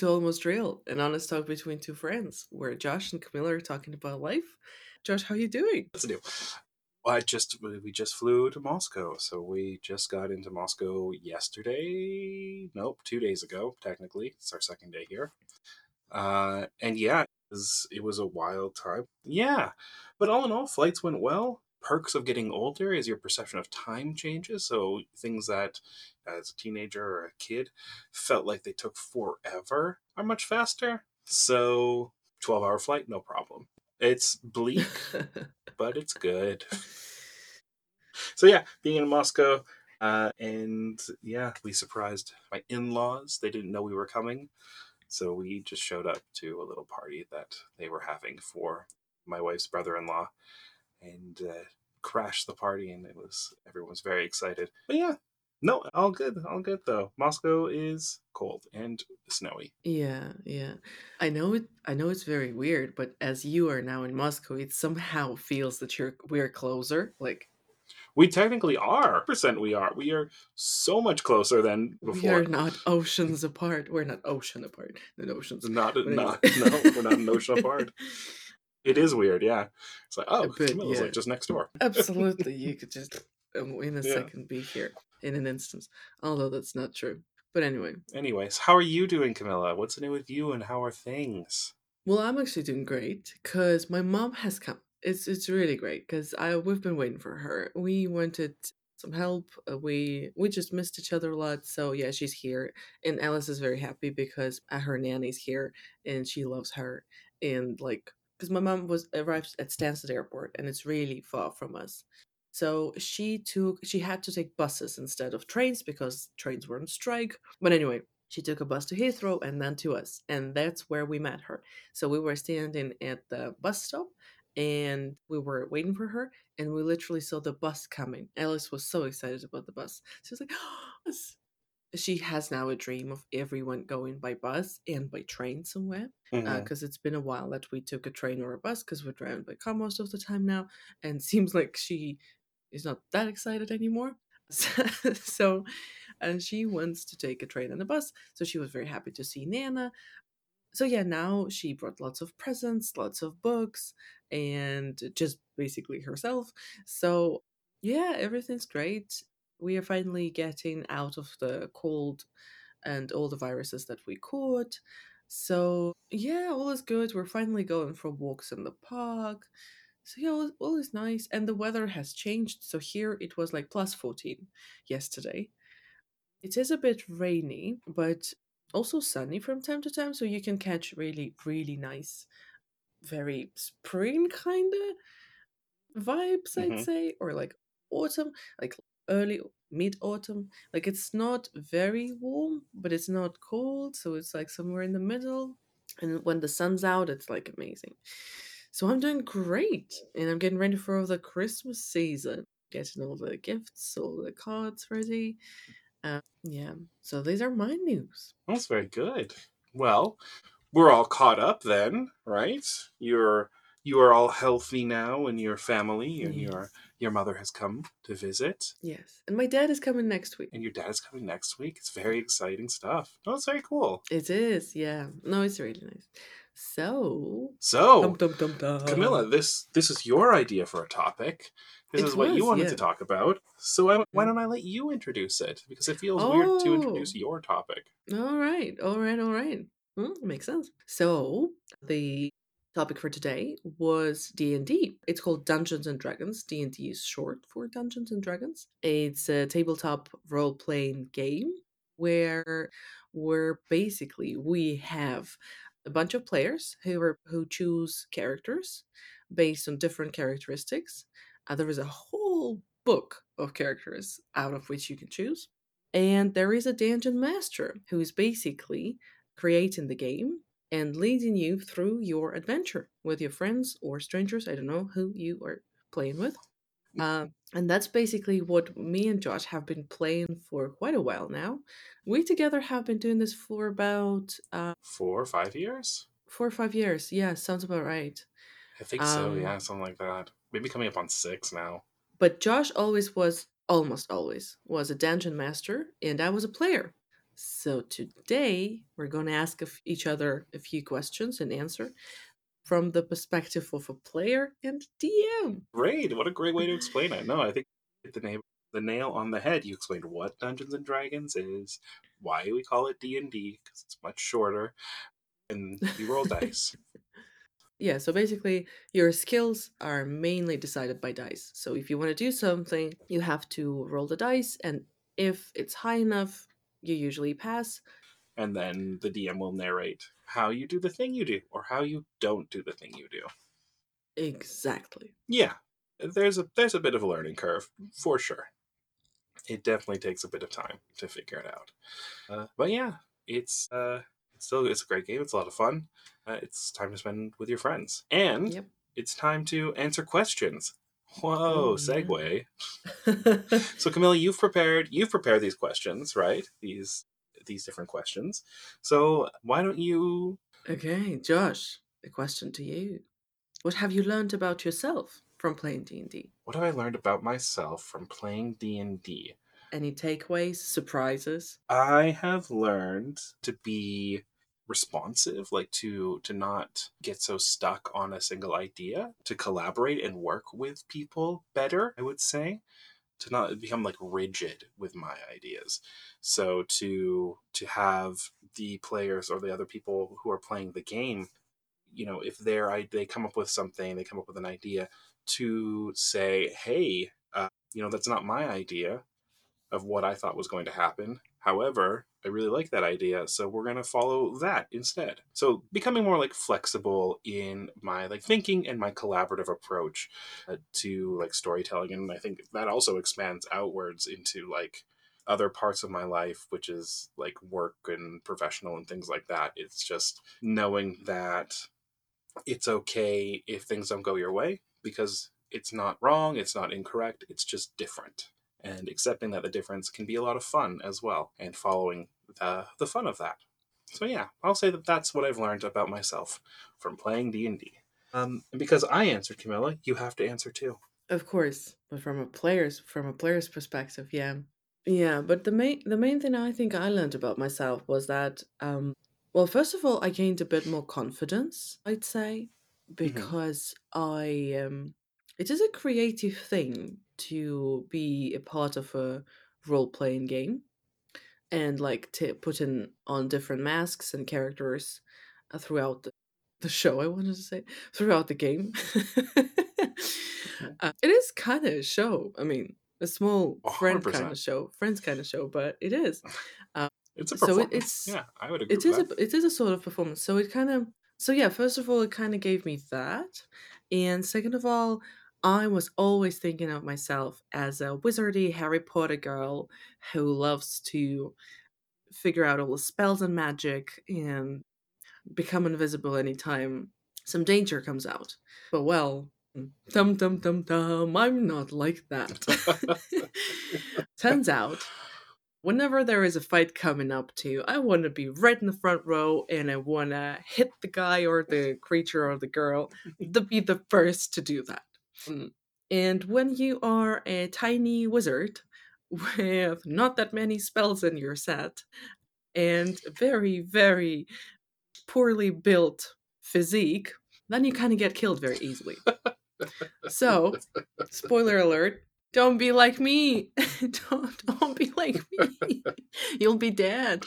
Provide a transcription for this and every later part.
To Almost Real, an honest talk between two friends, where Josh and Camila are talking about life. Josh, how you doing? What's new? Well, I just we just flew to Moscow, so we just got into Moscow yesterday. Nope, two days ago. Technically, it's our second day here. Uh, and yeah, it was, it was a wild time. Yeah, but all in all, flights went well. Perks of getting older is your perception of time changes. So things that, as a teenager or a kid, felt like they took forever are much faster. So twelve hour flight, no problem. It's bleak, but it's good. So yeah, being in Moscow, uh, and yeah, we surprised my in-laws. They didn't know we were coming, so we just showed up to a little party that they were having for my wife's brother-in-law, and uh, crashed the party. And it was everyone was very excited. But yeah, no, all good, all good though. Moscow is cold and snowy. yeah, yeah. I know it. I know it's very weird, but as you are now in Moscow, it somehow feels that you're we're closer. Like We technically are. Percent we are. We are so much closer than before. We're not oceans apart. We're not ocean apart. Not oceans. Not, not, no, we're not an ocean apart. It is weird, yeah. It's like, oh, A bit, Camila's yeah. like just next door. Absolutely, you could just um, in a Yeah. second be here in an instance. Although that's not true. But anyway, Anyways, how are you doing, Camila? What's new with you and how are things? well, I'm actually doing great because my mom has come. It's it's really great because I we've been waiting for her. We wanted some help. Uh, we we just missed each other a lot. So yeah, she's here, and Alice is very happy because uh, her nanny's here and she loves her. And like, because my mom was arrived at Stansted Airport and it's really far from us. So she took she had to take buses instead of trains because trains were on strike. But anyway, she took a bus to Heathrow and then to us, and that's where we met her. So we were standing at the bus stop and we were waiting for her and we literally saw the bus coming. Alice was so excited about the bus. She was like, "Yes." She has now a dream of everyone going by bus and by train somewhere uh, mm-hmm. because it's been a while that we took a train or a bus because we're driving by car most of the time now, and seems like she is not that excited anymore. so, and she wants to take a train and a bus, so she was very happy to see Nana. So yeah, now she brought lots of presents, lots of books, and just basically herself. So yeah, everything's great. We are finally getting out of the cold and all the viruses that we caught. So yeah, all is good. We're finally going for walks in the park. So yeah, all, all is nice. And the weather has changed. So here it was like plus 14 yesterday. It is a bit rainy, but also sunny from time to time. So you can catch really, really nice, very spring kind of vibes, I'd Mhm. say, or like autumn, like early mid autumn. Like it's not very warm, but it's not cold, so it's like somewhere in the middle. And when the sun's out, it's like amazing. So I'm doing great, and I'm getting ready for the Christmas season, getting all the gifts, all the cards ready. Uh, yeah, so these are my news. That's very good. Well, we're all caught up then, right? You're you are all healthy now and your family and your Yes. your mother has come to visit Yes, and my dad is coming next week. and your dad is coming next week. It's very exciting stuff. Oh, it's very cool. It is, yeah. No, it's really nice. So, So, dum dum dum dum. Camila, this this is your idea for a topic. This It is what you wanted yeah. to talk about. So I, why Mm. don't I let you introduce it? Because it feels weird to introduce Oh. your topic. All right, all right, all right. Hmm, makes sense. So the topic for today was D and D. It's called Dungeons and Dragons. D and D is short for Dungeons and Dragons. It's a tabletop role playing game where where basically we have a bunch of players who are who choose characters based on different characteristics. Uh, there is a whole book of characters out of which you can choose. And there is a dungeon master who is basically creating the game and leading you through your adventure with your friends or strangers. I don't know who you are playing with. Uh, and that's basically what me and Josh have been playing for quite a while now. We together have been doing this for about uh, Four or five years? four or five years. Yeah, sounds about right. I think so, Um, yeah, something like that. Maybe coming up on six now. But Josh always was, almost always, was a dungeon master, and I was a player. So today we're going to ask each other a few questions and answer from the perspective of a player and DM. Great! What a great way to explain it. No, I think the name the nail on the head. You explained what Dungeons and Dragons is, why we call it D and D because it's much shorter, and you roll dice. Yeah, so basically, your skills are mainly decided by dice. So if you want to do something, you have to roll the dice, and if it's high enough, you usually pass. And then the DM will narrate how you do the thing you do or how you don't do the thing you do. Exactly. Yeah. There's a there's a bit of a learning curve for sure. It definitely takes a bit of time to figure it out. Uh, but yeah, it's uh it's still it's a great game. It's a lot of fun. Uh, it's time to spend with your friends, and Yep. it's time to answer questions. Whoa, Oh, segue. So Camila, you've prepared you've prepared these questions, right? These these different questions. So why don't you okay, Josh, a question to you. What have you learned about yourself from playing D&D? what have I learned about myself from playing D&D? Any takeaways, surprises? I have learned to be responsive like to to not get so stuck on a single idea to collaborate and work with people better i would say to not become like rigid with my ideas so to to have the players or the other people who are playing the game you know if they're I, they come up with something they come up with an idea to say hey uh, you know that's not my idea of what I thought was going to happen. However, I really like that idea, so we're going to follow that instead. So becoming more like flexible in my like thinking and my collaborative approach uh, to like storytelling and I think that also expands outwards into like other parts of my life which is like work and professional and things like that. It's just knowing that it's okay if things don't go your way because it's not wrong, it's not incorrect, it's just different and accepting that the difference can be a lot of fun as well and following the, the fun of that. So yeah i'll say that that's what i've learned about myself from playing d&d um, and because i answered camila you have to answer too. Of course, but from a player's from a player's perspective, yeah. Yeah, but the main the main thing I think I learned about myself was that um well, first of all, I gained a bit more confidence, I'd say, because I um it is a creative thing to be a part of a role-playing game and like to put in on different masks and characters uh, throughout the, the show, I wanted to say, throughout the game. uh, it is kind of a show. I mean, a small A friend hundred kind of show, friends kind of show, but it is. it's a So it- it's- yeah i would agree It with is a it is a sort of performance. So it kind of so yeah. First of all, it kind of gave me that, and second of all, I was always thinking of myself as a wizardy Harry Potter girl who loves to figure out all the spells and magic and become invisible anytime some danger comes out. But well, dum dum dum dum, I'm not like that. Turns out, whenever there is a fight coming up to, I want to be right in the front row and I want to hit the guy or the creature or the girl to be the first to do that. Mm. And when you are a tiny wizard with not that many spells in your set and very, very poorly built physique, then you kind of get killed very easily. So, spoiler alert, don't be like me. don't don't be like me. You'll be dead.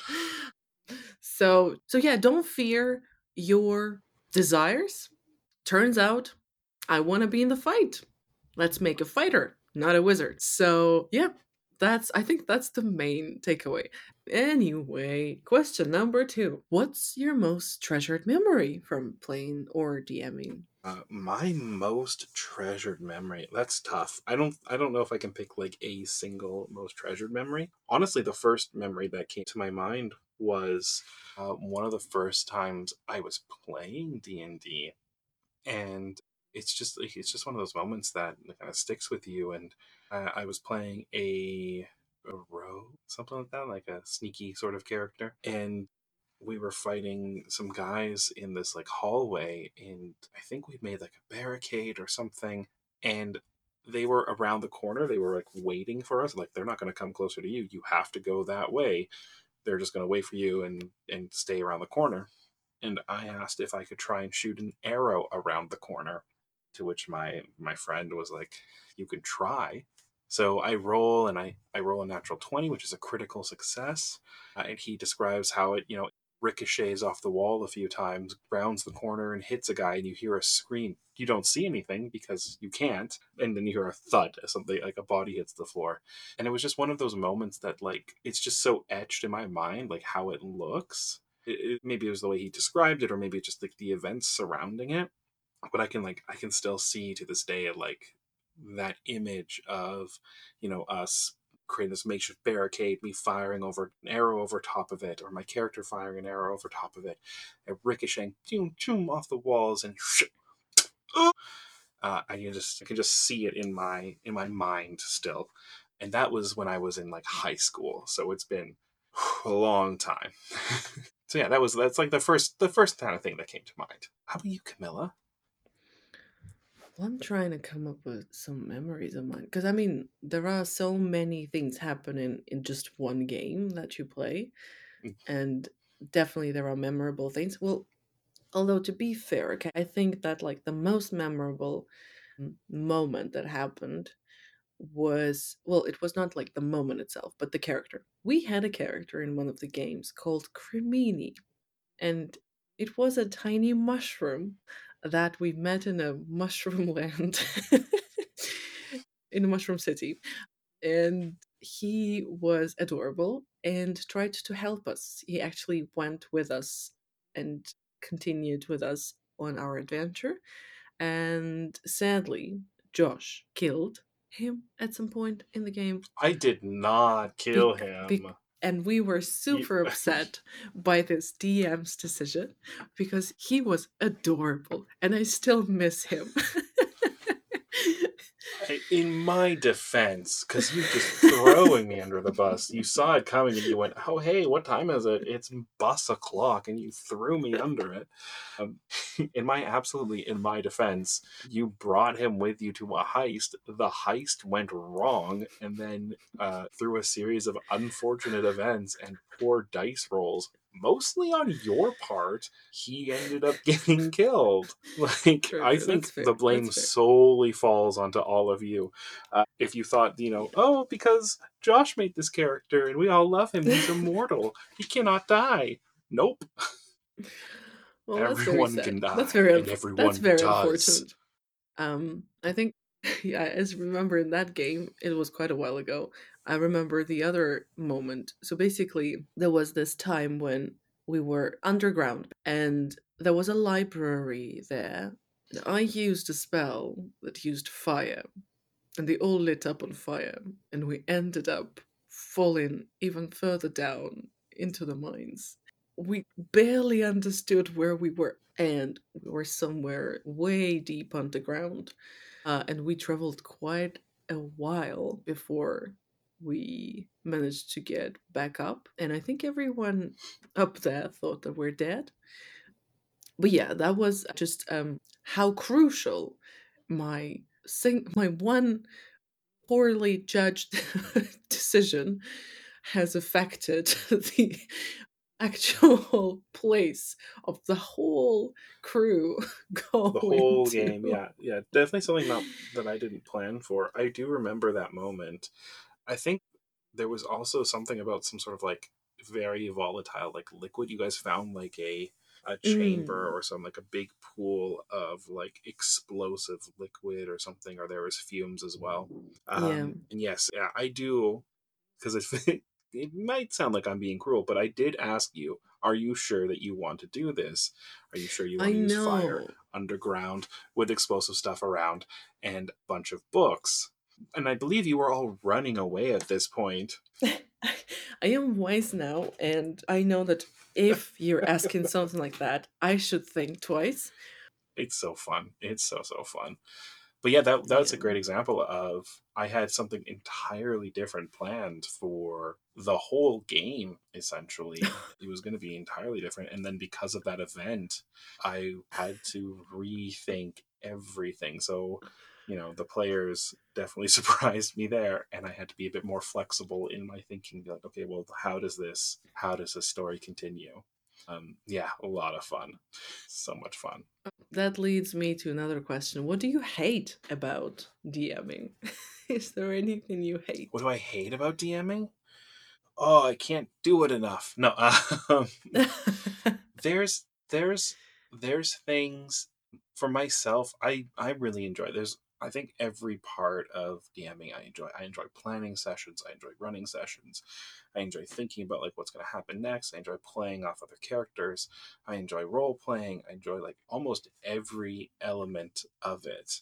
So, so yeah, don't fear your desires. Turns out I want to be in the fight. Let's make a fighter, not a wizard. So, yeah, that's I think that's the main takeaway. Anyway, question number 2. What's your most treasured memory from playing or DMing? Uh, my most treasured memory. That's tough. I don't. I don't know if I can pick like a single most treasured memory. Honestly, the first memory that came to my mind was uh, one of the first times I was playing D and D, and it's just like it's just one of those moments that kind of sticks with you. And uh, I was playing a a rogue, something like that, like a sneaky sort of character, and we were fighting some guys in this like hallway and i think we made like a barricade or something and they were around the corner they were like waiting for us like they're not going to come closer to you you have to go that way they're just going to wait for you and and stay around the corner. And I asked if I could try and shoot an arrow around the corner, to which my my friend was like, "You can try." So I roll and I, I roll a natural 20, which is a critical success. Uh, and he describes how it, you know, ricochets off the wall a few times, rounds the corner and hits a guy, and you hear a scream. You don't see anything because you can't, and then you hear a thud something like a body hits the floor. And it was just one of those moments that, like, it's just so etched in my mind, like how it looks. It, it, maybe it was the way he described it, or maybe just like the events surrounding it. But I can like I can still see to this day like that image of you know us creating this makeshift barricade, me firing over an arrow over top of it, or my character firing an arrow over top of it, and ricocheting choom, choom, off the walls, and uh, I can just I can just see it in my in my mind still, and that was when I was in like high school, so it's been a long time. so yeah, that was that's like the first the first kind of thing that came to mind. How about you, Camila? Well, I'm trying to come up with some memories of mine because I mean, there are so many things happening in just one game that you play, Mm. and definitely there are memorable things. Well, although to be fair, okay, I think that like the most memorable m- moment that happened was well, it was not like the moment itself, but the character. We had a character in one of the games called Cremini, and it was a tiny mushroom that we met in a mushroom land in a mushroom city and he was adorable and tried to help us he actually went with us and continued with us on our adventure and sadly josh killed him at some point in the game I did not kill Bec- him. bec- and we were super upset by this DM's decision because he was adorable and I still miss him. In my defense, because you're just throwing me under the bus. You saw it coming and you went, "Oh, hey, what time is it? It's bus o'clock," and you threw me under it. Um, in my absolutely, in my defense, you brought him with you to a heist. The heist went wrong, and then uh, through a series of unfortunate events and poor dice rolls, mostly on your part, he ended up getting killed. Like True, I think the blame solely falls onto all of you. Uh, if you thought, you know, oh, because Josh made this character and we all love him, he's immortal, he cannot die. Nope. Well, Everyone can die, That's very, and everyone that's very does. unfortunate. Um, I think, yeah, as remember in that game, it was quite a while ago. I remember the other moment. So basically, there was this time when we were underground, and there was a library there. I used a spell that used fire, and they all lit up on fire, and we ended up falling even further down into the mines we barely understood where we were and we were somewhere way deep underground uh, and we traveled quite a while before we managed to get back up and i think everyone up there thought that we're dead but yeah that was just um, how crucial my sing- my one poorly judged decision has affected the actual place of the whole crew going The whole to- game, yeah, yeah, definitely something not, that I didn't plan for. I do remember that moment. I think there was also something about some sort of like very volatile, like liquid. You guys found like a a chamber Mm. or some like a big pool of like explosive liquid or something, or there was fumes as well. Um, Yeah. And yes, yeah, I do because it it might sound like I'm being cruel, but I did ask you, are you sure that you want to do this? Are you sure you want I to use know. fire underground with explosive stuff around and a bunch of books? And I believe you were all running away at this point. I am wise now, and I know that if you're asking something like that, I should think twice. It's so fun. It's so so fun. But yeah, that that's a great example of I had something entirely different planned for the whole game. Essentially, it was going to be entirely different, and then because of that event, I had to rethink everything. So you know the players definitely surprised me there and i had to be a bit more flexible in my thinking be like okay well how does this how does this story continue? Um, yeah a lot of fun. So much fun. That leads me to another question. What do you hate about dming is there anything you hate? What do i hate about dming oh i can't do it enough. No um, there's there's there's things for myself i i really enjoy there's I think every part of DMing I enjoy. I enjoy planning sessions. I enjoy running sessions. I enjoy thinking about like what's going to happen next. I enjoy playing off other characters. I enjoy role playing. I enjoy like almost every element of it.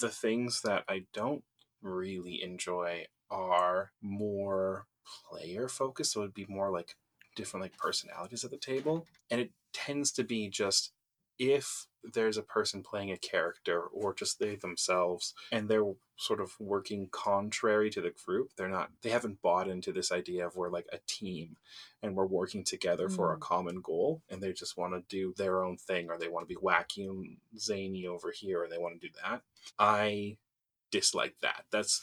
The things that I don't really enjoy are more player focused. So it'd be more like different like personalities at the table. And it tends to be just if there's a person playing a character or just they themselves and they're sort of working contrary to the group they're not they haven't bought into this idea of we're like a team and we're working together mm. for a mm. common goal and they just want to do their own thing or they want to be wacky and zany over here and they want to do that i dislike that that's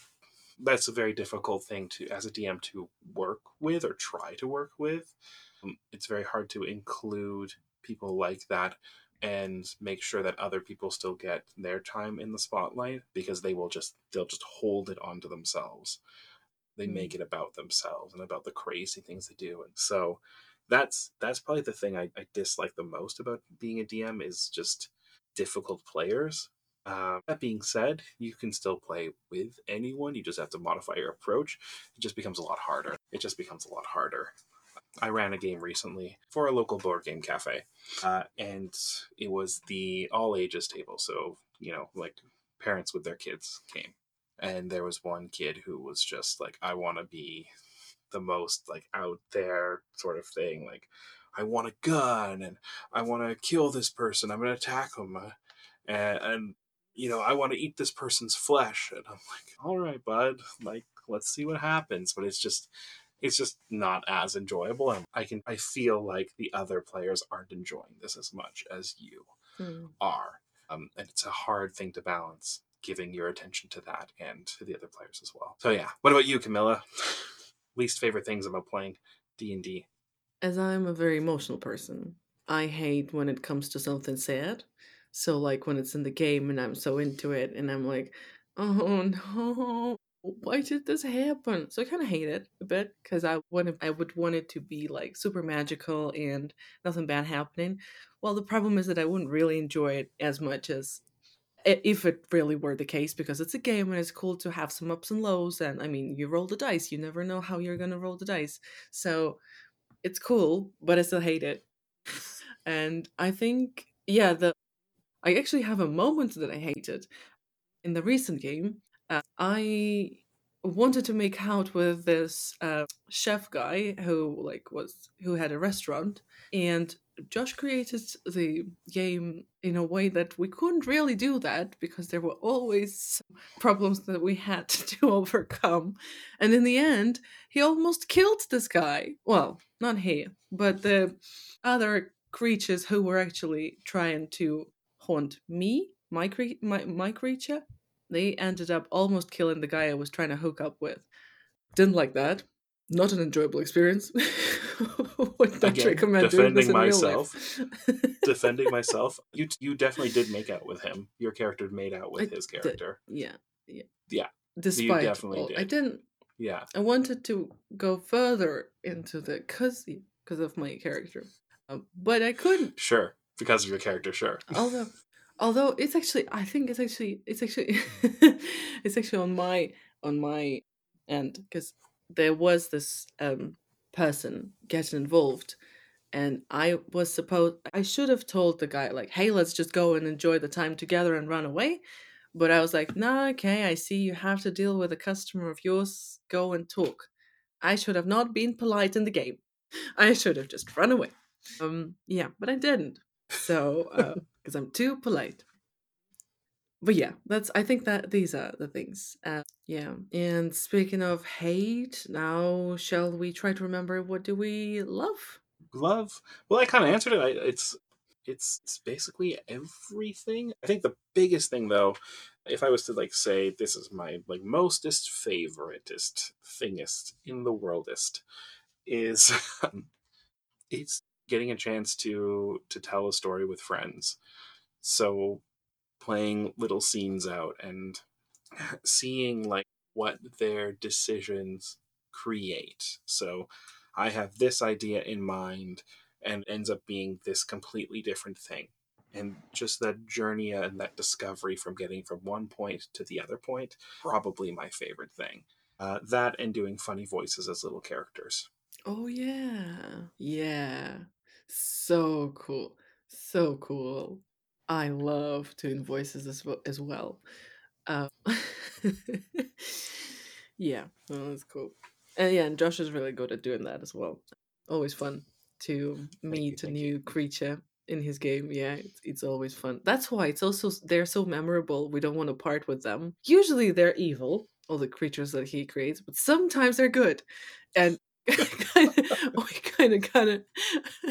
that's a very difficult thing to as a dm to work with or try to work with um, it's very hard to include people like that and make sure that other people still get their time in the spotlight because they will just they'll just hold it onto themselves. They mm-hmm. make it about themselves and about the crazy things they do and so that's that's probably the thing I, I dislike the most about being a dm is just difficult players. Uh, that being said you can still play with anyone. You just have to modify your approach. It just becomes a lot harder. It just becomes a lot harder I ran a game recently for a local board game cafe, uh, and it was the all ages table. So you know, like parents with their kids came, and there was one kid who was just like, "I want to be the most like out there sort of thing. Like, I want a gun, and I want to kill this person. I'm going to attack him, uh, and, and you know, I want to eat this person's flesh." And I'm like, "All right, bud. Like, let's see what happens." But it's just it's just not as enjoyable and i can i feel like the other players aren't enjoying this as much as you mm. are. Um, and it's a hard thing to balance giving your attention to that and to the other players as well. So yeah. What about you camila? Least favorite things about playing d&d as i'm a very emotional person i hate when it comes to something sad. So like when it's in the game and i'm so into it and i'm like oh no why did this happen? So I kind of hate it a bit because I want I would want it to be like super magical and nothing bad happening. Well, the problem is that I wouldn't really enjoy it as much as if it really were the case because it's a game and it's cool to have some ups and lows and I mean you roll the dice you never know how you're gonna roll the dice so it's cool but I still hate it and I think yeah the I actually have a moment that I hated in the recent game I wanted to make out with this uh, chef guy who like was who had a restaurant and josh created the game in a way that we couldn't really do that because there were always problems that we had to overcome and in the end he almost killed this guy. Well not he but the other creatures who were actually trying to haunt me my cre- my, my creature they ended up almost killing the guy I was trying to hook up with. Didn't like that. Not an enjoyable experience. Would not Again, recommend defending myself. defending myself. You you definitely did make out with him. Your character made out with I his character. Did. Yeah. Yeah. Yeah. Despite you definitely all, did. I didn't yeah. I wanted to go further into the cuz because of my character. Um, but I couldn't. Sure. Because of your character, sure. Although although it's actually i think it's actually it's actually it's actually on my on my end because there was this um person getting involved and i was supposed i should have told the guy like hey let's just go and enjoy the time together and run away. But i was like nah okay i see you have to deal with a customer of yours. Go and talk. I should have not been polite in the game. I should have just run away. Um yeah but i didn't so uh because I'm too polite. But yeah, that's I think that these are the things. Uh, yeah. And speaking of hate, now shall we try to remember what do we love? Love. Well, I kind of answered it. I, it's it's it's basically everything. I think the biggest thing though, if I was to like say this is my like mostest favoritist thingest in the worldest is um, it's getting a chance to to tell a story with friends. So playing little scenes out and seeing like what their decisions create. So I have this idea in mind and ends up being this completely different thing. And just that journey and that discovery from getting from one point to the other point, probably my favorite thing. Uh, that and doing funny voices as little characters. Oh yeah. Yeah. So cool. So cool. I love doing voices as well as well. Um, yeah, well, that's cool. And yeah, and Josh is really good at doing that as well. Always fun to meet you, a thank you. new creature in his game. Yeah, it's, it's always fun. That's why it's also they're so memorable. We don't want to part with them. Usually they're evil, all the creatures that he creates, but sometimes they're good. And we kind of kind of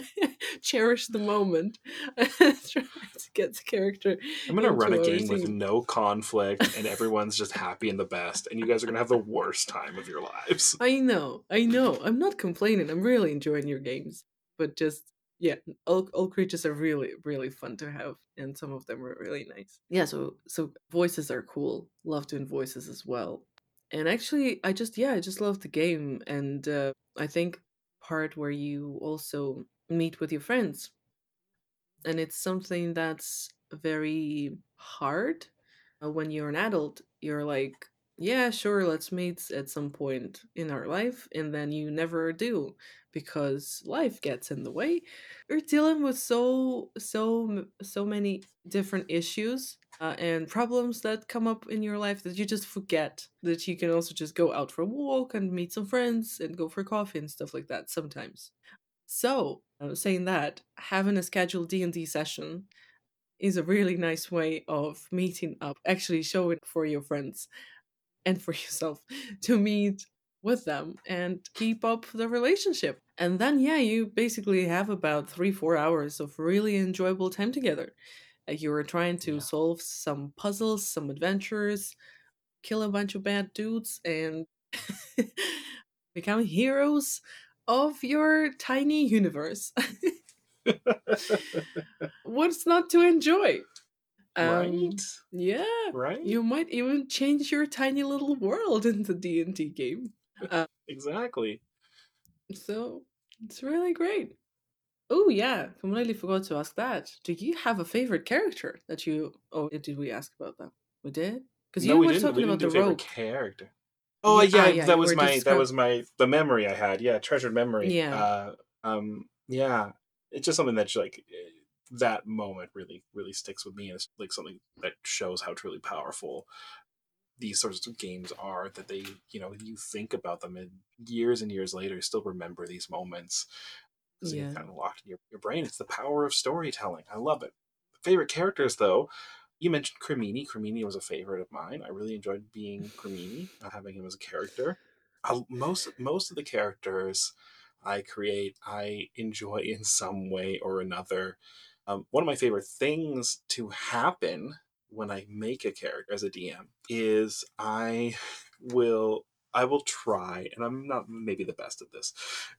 cherish the moment and try to get the character. I'm gonna run a game with no conflict and everyone's just happy and the best, and you guys are gonna have the worst time of your lives. I know, I know. I'm not complaining. I'm really enjoying your games, but just yeah, all all creatures are really really fun to have, and some of them are really nice. Yeah, so so voices are cool. Love doing voices as well. And actually, I just yeah, I just love the game, and uh, I think part where you also meet with your friends, and it's something that's very hard uh, when you're an adult. You're like, yeah, sure, let's meet at some point in our life, and then you never do because life gets in the way. You're dealing with so so so many different issues uh, and problems that come up in your life that you just forget that you can also just go out for a walk and meet some friends and go for coffee and stuff like that sometimes. So, uh, saying that, having a scheduled D&D session is a really nice way of meeting up, actually show it for your friends and for yourself to meet with them and keep up the relationship. And then, yeah, you basically have about three, four hours of really enjoyable time together. You were trying to Yeah. solve some puzzles, some adventures, kill a bunch of bad dudes, and become heroes of your tiny universe. What's not to enjoy? Um, right? Yeah, Right? you might even change your tiny little world in the D and D game. Uh, Exactly. so it's really great. Oh yeah, completely forgot to ask that. Do you have a favorite character that you? Oh, did we ask about that? We did because No, you we were didn't. talking We about the rogue. character. Oh Yeah, yeah, ah, yeah, that was my that was my the memory I had. Yeah, treasured memory. Yeah. Uh, um. Yeah. It's just something that's like eh, that moment really really sticks with me, and it's like something that shows how truly powerful these sorts of games are. That they, you know, you think about them and years and years later, still remember these moments because Yeah. get kind of locked in your, your brain. It's the power of storytelling. I love it. Favorite characters though, you mentioned Cremini. Cremini was a favorite of mine. I really enjoyed being Cremini, having him as a character. I, most most of the characters I create, I enjoy in some way or another. Um, one of my favorite things to happen when I make a character as a DM is I will I will try, and I'm not maybe the best at this.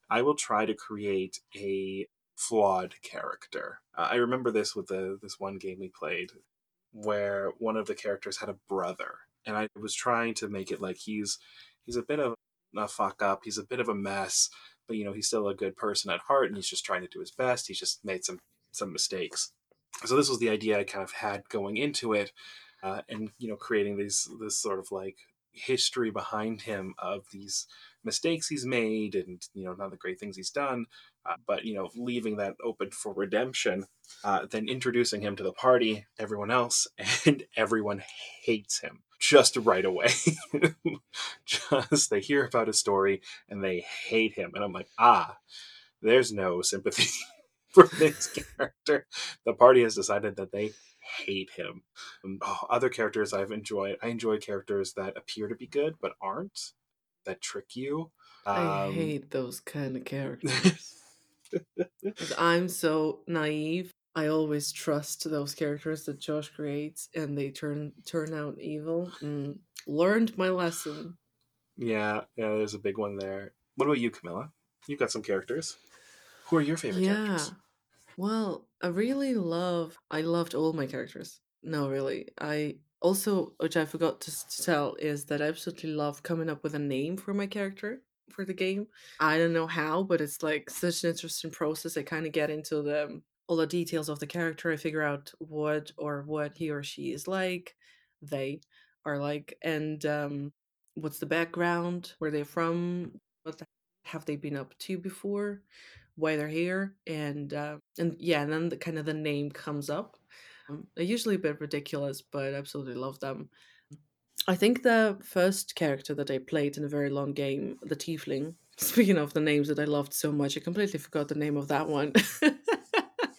I will try to create a flawed character. Uh, I remember this with the this one game we played where one of the characters had a brother, and I was trying to make it like he's he's a bit of a fuck up, he's a bit of a mess, but you know he's still a good person at heart, and he's just trying to do his best. He's just made some some mistakes. So this was the idea I kind of had going into it, uh, and you know creating these this sort of like history behind him of these mistakes he's made and you know of the great things he's done uh, but you know leaving that open for redemption uh, then introducing him to the party everyone else and everyone hates him just right away. Just they hear about his story and they hate him and i'm like ah there's no sympathy for this character. The party has decided that they hate him um, oh, other characters i've enjoyed i enjoy characters that appear to be good but aren't that trick you I Um, hate those kind of characters. I'm so naive. I always trust those characters that Josh creates, and they turn turn out evil. Mm, learned my lesson. Yeah, yeah, there's a big one there. What about you, Camila? You've got some characters. Who are your favorite Yeah. characters? Well, I really love. I loved all my characters. No, really. I also, which I forgot to, to tell, is that I absolutely love coming up with a name for my character for the game. I don't know how, but it's like such an interesting process. I kind of get into the all the details of the character. I figure out what or what he or she is like, they are like, and um, what's the background, where they're from, what the, have they been up to before, why they're here, and uh, and yeah, and then the kind of the name comes up. Um, they're usually a bit ridiculous, but I absolutely love them. I think the first character that I played in a very long game, the Tiefling. Speaking of the names that I loved so much, I completely forgot the name of that one.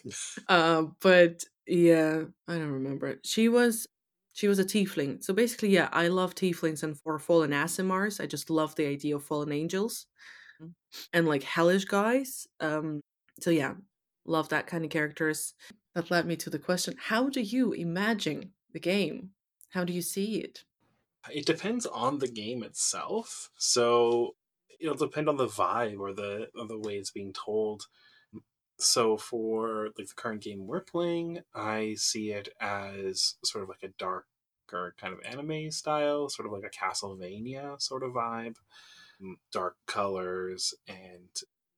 uh, but yeah, I don't remember it. She was she was a tiefling. So basically, yeah, I love tieflings and for fallen Aasimars. I just love the idea of fallen angels and like hellish guys. Um, so yeah, love that kind of characters. That led me to the question: How do you imagine the game? How do you see it? It depends on the game itself. So it'll depend on the vibe or the or the way it's being told. So for like the current game we're playing, I see it as sort of like a darker kind of anime style, sort of like a Castlevania sort of vibe. Mm, Dark colors and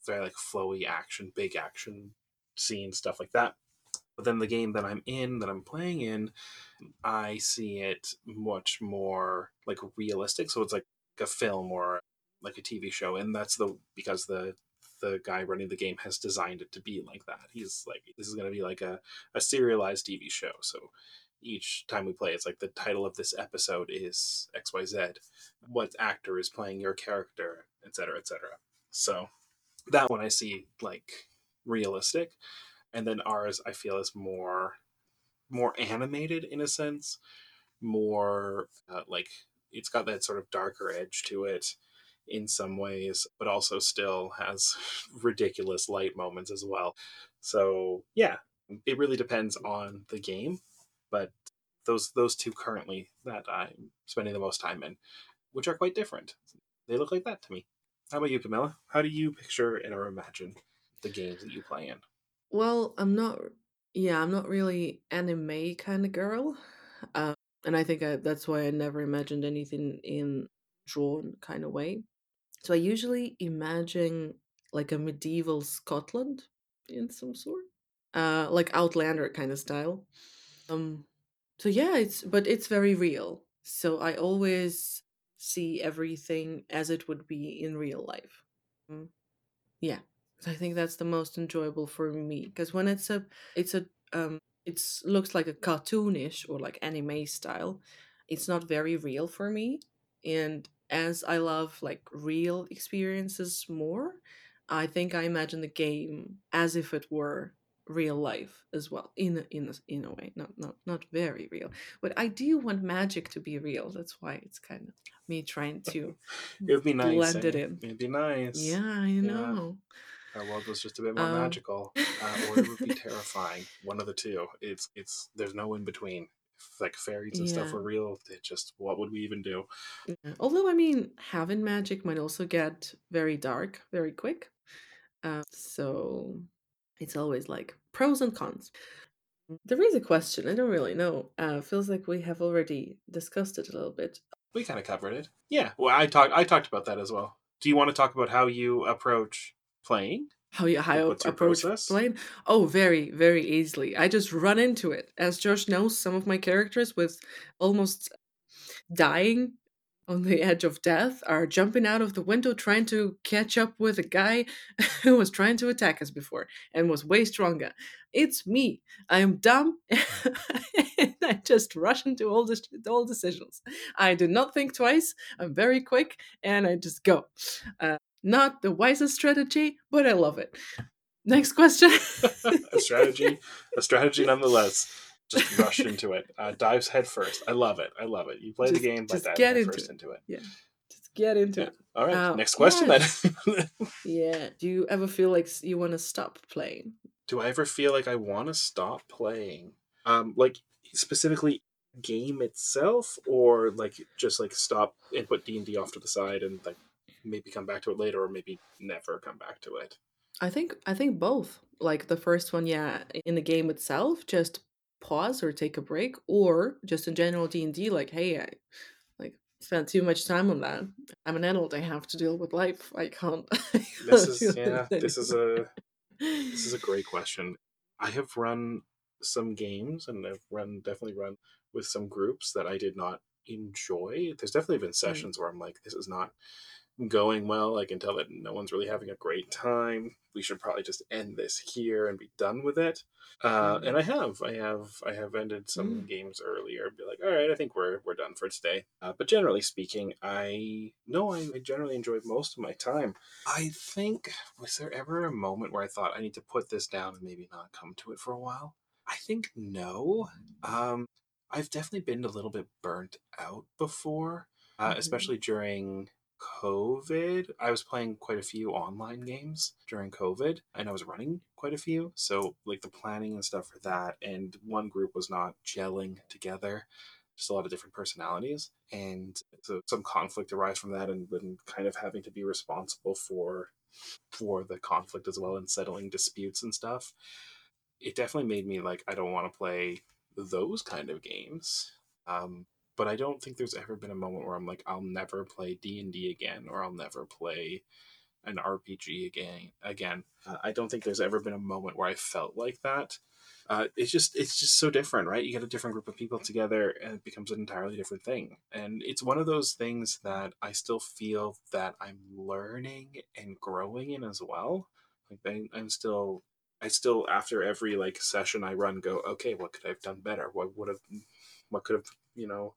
very like flowy action, big action scenes, stuff like that. But then the game that I'm in, that I'm playing in, I see it much more like realistic. So it's like a film or like a TV show, and that's the because the the guy running the game has designed it to be like that. He's like, this is going to be like a, a serialized TV show. So each time we play, it's like the title of this episode is X Y Z. What actor is playing your character, etc., etc. So that one I see like realistic, and then ours I feel is more more animated in a sense, more uh, like it's got that sort of darker edge to it in some ways, but also still has ridiculous light moments as well. So yeah, it really depends on the game, but those those two currently that I'm spending the most time in, which are quite different. They look like that to me. How about you, Camila? How do you picture and or imagine the games that you play in? Well, I'm not. Yeah, I'm not really anime kind of girl, uh, and I think I, that's why I never imagined anything in drawn kind of way. So I usually imagine like a medieval Scotland in some sort, uh, like Outlander kind of style. Um, so yeah, it's but it's very real. So I always see everything as it would be in real life. Mm. Yeah, I think that's the most enjoyable for me because when it's a, it's a, um, it's looks like a cartoonish or like anime style. It's not very real for me, and as I love like real experiences more, I think I imagine the game as if it were real life as well in a, in a, in a way not not not very real but i do want magic to be real that's why it's kind of me trying to It would be nice. blend it eh? in It'd be nice. yeah i know Our world was just a bit more Um, magical, uh, or it would be terrifying. One of the two. It's it's. There's no in between. If, like fairies and stuff were real, it just what would we even do? Yeah. Although, I mean, having magic might also get very dark very quick. Uh, so it's always like pros and cons. There is a question, I don't really know. Uh, feels like we have already discussed it a little bit. We kind of covered it. Yeah. Well, I talked. I talked about that as well. Do you want to talk about how you approach playing? How you how Like, approach process? playing? Oh, very very easily. I just run into it. As Josh knows, some of my characters with almost dying on the edge of death are jumping out of the window trying to catch up with a guy who was trying to attack us before and was way stronger. It's me. I am dumb. and I just rush into all this, all decisions. I do not think twice. I'm very quick and I just go. Uh, not the wisest strategy, but I love it. Next question. a strategy, a strategy nonetheless. Just rush into it. Uh, dives head first. I love it. I love it. You play Just- the game by just diving get into first it. into it. Yeah. Just get into Yeah. it. All right. Uh, Next question yeah. then. Yeah. Do you ever feel like you want to stop playing? do I ever feel like I want to stop playing? Um, like specifically game itself, or like just like stop and put D and D off to the side and like maybe come back to it later, or maybe never come back to it. I think I think both. Like the first one, yeah, in the game itself, just pause or take a break, or just in general D and D, like, hey, I like spent too much time on that. I'm an adult. I have to deal with life. I can't. I can't This is yeah. This is a this this is a great question. I have run some games, and I've run definitely run with some groups that I did not enjoy. There's definitely been mm. sessions where I'm like, this is not going well. I can tell that no one's really having a great time. We should probably just end this here and be done with it. Uh, Mm. and I have, I have, I have ended some Mm. games earlier. Be like, all right, I think we're we're done for today. Uh, but generally speaking, I no, I, I generally enjoyed most of my time. I think was there ever a moment where I thought I need to put this down and maybe not come to it for a while? I think no. Um, I've definitely been a little bit burnt out before, uh, Mhm. especially during COVID. I was playing quite a few online games during COVID, and I was running quite a few. So, like the planning and stuff for that, and one group was not gelling together. Just a lot of different personalities, and so some conflict arise from that, and then kind of having to be responsible for for the conflict as well and settling disputes and stuff. It definitely made me like I don't want to play those kind of games. Um, but I don't think there's ever been a moment where I'm like, I'll never play D and D again, or I'll never play an RPG again. Again, uh, I don't think there's ever been a moment where I felt like that. Uh, it's just it's just so different, right? You get a different group of people together, and it becomes an entirely different thing. And it's one of those things that I still feel that I'm learning and growing in as well. Like I'm still, I still after every like session I run, go, okay, what could I have done better? What would have, what could have, you know,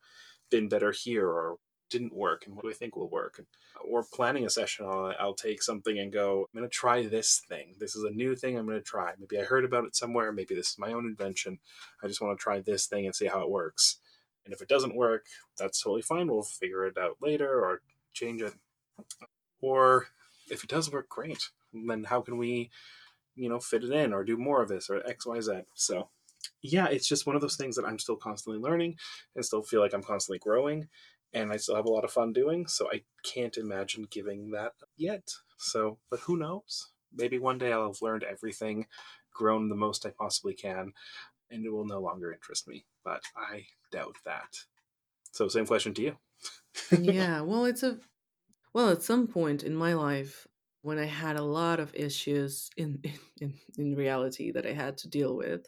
been better here or didn't work and what do I think will work? Or planning a session, I'll, I'll take something and go, I'm going to try this thing. This is a new thing I'm going to try. Maybe I heard about it somewhere. Maybe this is my own invention. I just want to try this thing and see how it works. And if it doesn't work, that's totally fine. We'll figure it out later or change it. Or if it does work, great. Then how can we, you know, fit it in or do more of this or X, Y, Z? So yeah, it's just one of those things that I'm still constantly learning and still feel like I'm constantly growing and I still have a lot of fun doing. So I can't imagine giving that yet. So, but who knows? Maybe one day I'll have learned everything, grown the most I possibly can, and it will no longer interest me. But I doubt that. So, same question to you. yeah, well, it's a well, at some point in my life when I had a lot of issues in in in reality that I had to deal with,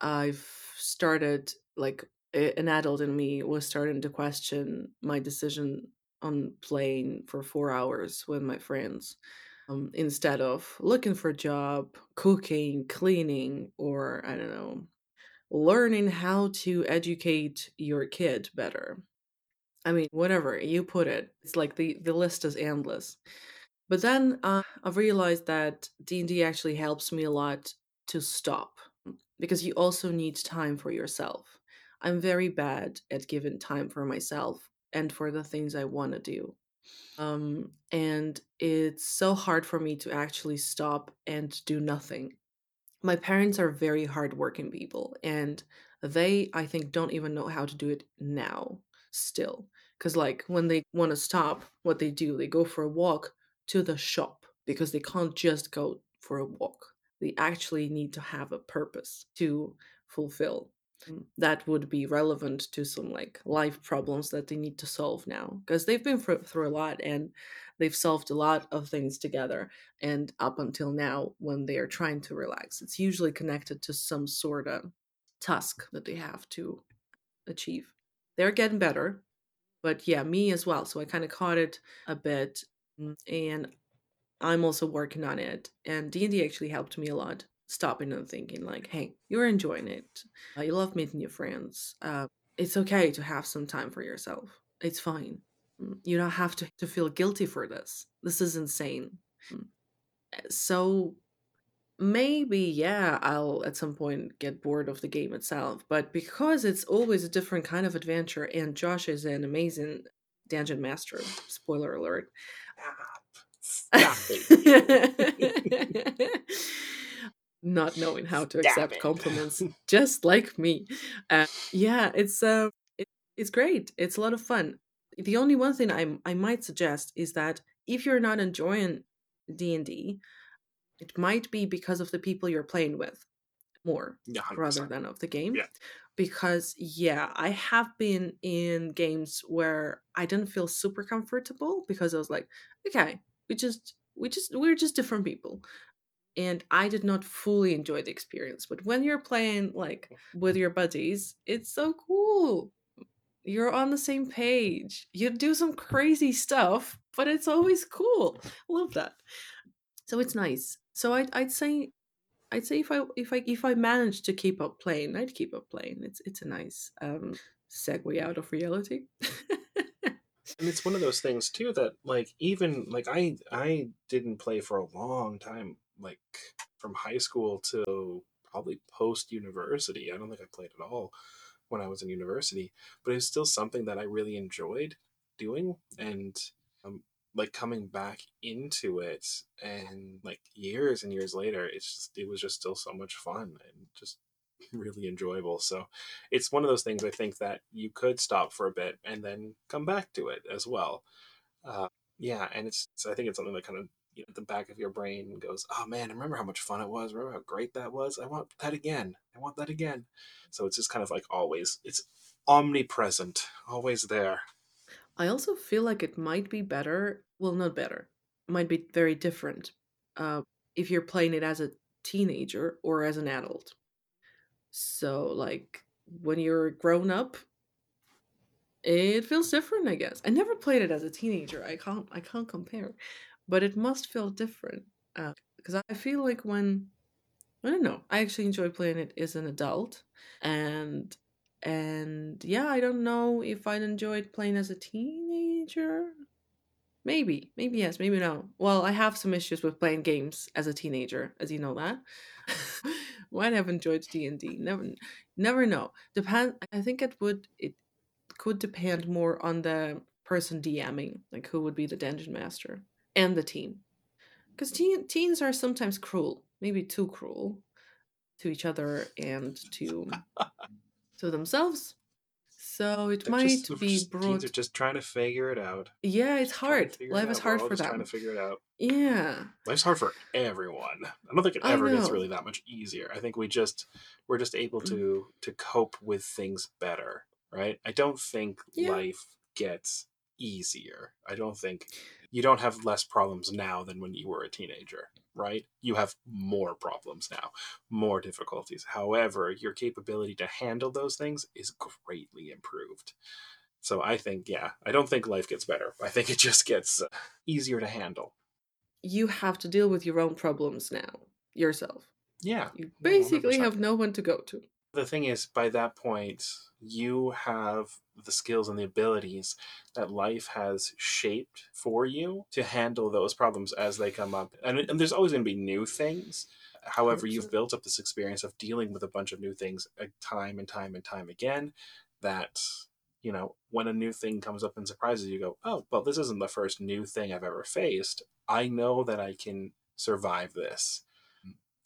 I've started like an adult in me was starting to question my decision on playing for 4 hours with my friends. Um, instead of looking for a job, cooking, cleaning, or I don't know, learning how to educate your kid better. I mean, whatever you put it, it's like the the list is endless. But then uh, I've realized that D and D actually helps me a lot to stop because you also need time for yourself. I'm very bad at giving time for myself and for the things I want to do. Um, and it's so hard for me to actually stop and do nothing my parents are very hardworking people and they i think don't even know how to do it now still because like when they want to stop what they do they go for a walk to the shop because they can't just go for a walk they actually need to have a purpose to fulfill. Mm, that would be relevant to some like life problems that they need to solve now because they've been through, a lot and they've solved a lot of things together and up until now when they are trying to relax it's usually connected to some sort of task that they have to achieve. They're getting better but yeah me as well so i kind of caught it a bit mm, and i'm also working on it and d&d actually helped me a lot stopping and thinking like hey you're enjoying it. Uh, you love meeting your friends. Uh, it's okay to have some time for yourself. It's fine. Mm, you don't have to, to feel guilty for this. This is insane. Mm, so maybe yeah i'll at some point get bored of the game itself but because it's always a different kind of adventure and josh is an amazing dungeon master spoiler alert Stop it. not knowing how to Damn accept it. compliments, just like me. Uh, yeah, it's uh, it, it's great. It's a lot of fun. The only one thing I I might suggest is that if you're not enjoying D and D, it might be because of the people you're playing with more Yeah, 100%. rather than of the game. Yeah. Because yeah, I have been in games where I didn't feel super comfortable because I was like, okay, we just we just we're just different people. And I did not fully enjoy the experience. But when you're playing like with your buddies, it's so cool. You're on the same page. You do some crazy stuff, but it's always cool. Love that. So it's nice. So I'd I'd say I'd say if I if I if I managed to keep up playing, I'd keep up playing. It's it's a nice um segue out of reality. and it's one of those things too that like even like i i didn't play for a long time like from high school to probably post university i don't think i played at all when i was in university but it was still something that i really enjoyed doing and um, like coming back into it and like years and years later it's just it was just still so much fun and just really enjoyable. So it's one of those things I think that you could stop for a bit and then come back to it as well. Uh, yeah, and it's, I think it's something that kind of you know, at the back of your brain goes, "Oh man, remember how much fun it was? Remember how great that was? I want that again. I want that again." So it's just kind of like always, it's omnipresent, always there. I also feel like it might be better. Well, not better. Might be very different uh, if you're playing it as a teenager or as an adult. So, like, when you're grown up, it feels different, I guess. I never played it as a teenager. I can't I can't compare. But it must feel different. Uh, because I feel like when I don't know, I actually enjoy playing it as an adult. And and yeah, I don't know if I'd enjoyed playing as a teenager. Maybe, maybe yes, maybe no. Well, I have some issues with playing games as a teenager, as you know that. Might have enjoyed D and D. Never, never know. Depend. I think it would. It could depend more on the person DMing, like who would be the dungeon master and the team, because teen, teens are sometimes cruel, maybe too cruel, to each other and to to themselves. So it They're might just, be just- brought. teens are just trying to figure it out. Yeah, it's hard. Life out. is hard for just Trying them. to figure it out. Yeah. Life's hard for everyone. I don't think it ever gets really that much easier. I think we just we're just able mm. to to cope with things better, right? I don't think Yeah. life gets easier. I don't think you don't have less problems now than when you were a teenager, right? You have more problems now, more difficulties. However, your capability to handle those things is greatly improved. So I think, yeah, I don't think life gets better. I think it just gets uh, easier to handle. You have to deal with your own problems now yourself. Yeah, You basically 100%. have no one to go to. the thing is by that point you have the skills and the abilities that life has shaped for you to handle those problems as they come up. And, and there's always going to be new things. However you have built up this experience of dealing with a bunch of new things uh, time and time and time again that you know when a new thing comes up and surprises you you go oh well this isn't the first new thing i've ever faced. I know that i can survive this.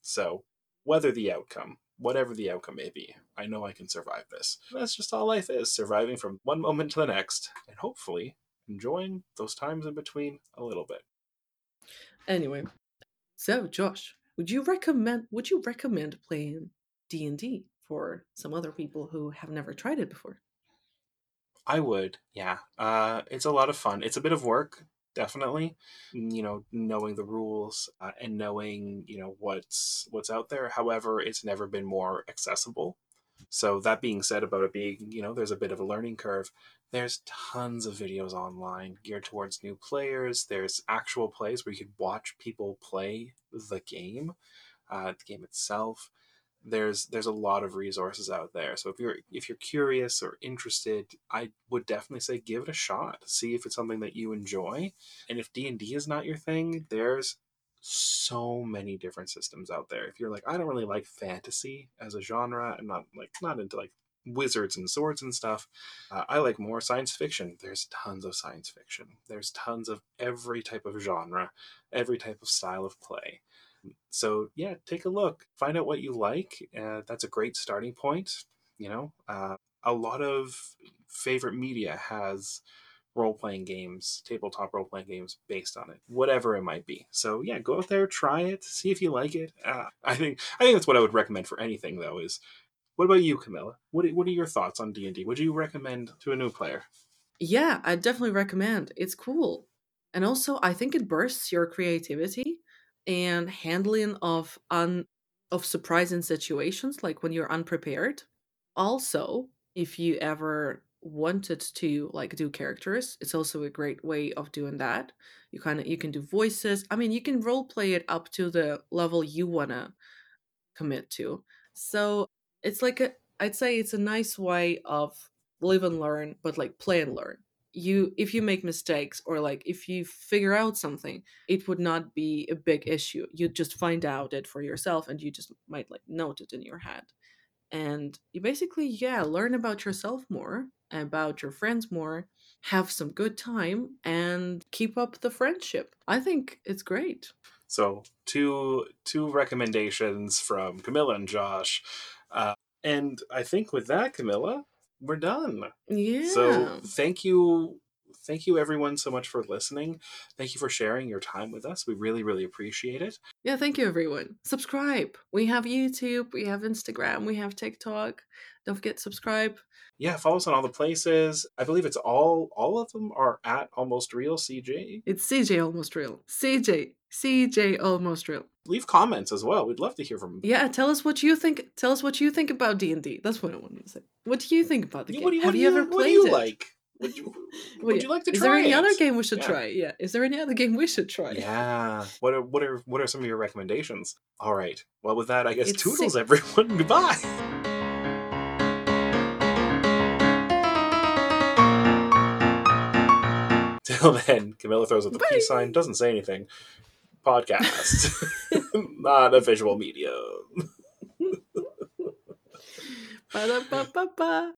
So whether the outcome, whatever the outcome may be, I know I can survive this. That's just all life is surviving from one moment to the next, and hopefully enjoying those times in between a little bit. Anyway, so Josh, would you recommend would you recommend playing D&D for some other people who have never tried it before? I would, yeah. Uh, it's a lot of fun. It's a bit of work, definitely. You know, knowing the rules uh, and knowing you know what's what's out there. However, it's never been more accessible. So that being said, about it being you know, there's a bit of a learning curve. There's tons of videos online geared towards new players. There's actual plays where you can watch people play the game, uh, the game itself there's there's a lot of resources out there. So if you're if you're curious or interested, I would definitely say give it a shot. See if it's something that you enjoy. And if D and D is not your thing, there's so many different systems out there. If you're like, I don't really like fantasy as a genre, I'm not like not into like wizards and swords and stuff. Uh, I like more science fiction. There's tons of science fiction. There's tons of every type of genre, every type of style of play. So yeah, take a look, find out what you like. Uh, that's a great starting point. You know, uh, a lot of favorite media has role playing games, tabletop role playing games based on it, whatever it might be. So yeah, go out there, try it, see if you like it. Uh, I think I think that's what I would recommend for anything though. Is what about you, Camila? What what are your thoughts on D and D? Would you recommend to a new player? Yeah, I definitely recommend. It's cool, and also I think it bursts your creativity and handling of un of surprising situations, like when you're unprepared. Also, if you ever wanted to like do characters it's also a great way of doing that. You kind of you can do voices. I mean you can role play it up to the level you want to commit to. So it's like a i'd say it's a nice way of live and learn but like play and learn you if you make mistakes or like if you figure out something it would not be a big issue. You just find out it for yourself and you just might like note it in your head. And you basically yeah learn about yourself more about your friends more have some good time and keep up the friendship. I think it's great. So two two recommendations from camila and josh uh, and i think with that camila we're done. Yeah. so thank you thank you everyone so much for listening. Thank you for sharing your time with us. We really, really appreciate it. Yeah, thank you everyone. Subscribe. We have YouTube, we have Instagram, we have TikTok. Don't forget to subscribe. Yeah, follow us on all the places. I believe it's all all of them are at almost real CJ. It's CJ almost real. CJ. CJ almost real. Leave comments as well. We'd love to hear from. You. Yeah, tell us what you think. Tell us what you think about D and D. That's what I wanted to say. What do you think about the Yeah, game? what do you, Have do you, ever what do played you it? like? Would you, would yeah. you like to try? Is try there any it? other game we should Yeah. try? Yeah. Is there any other game we should try? Yeah. What are what are what are some of your recommendations? All right. Well, with that, I guess It's toodles, si- everyone. Goodbye. Till then, Camila throws up the Bye. peace sign, doesn't say anything. Podcast, not a visual medium. Ba-da-ba-ba-ba.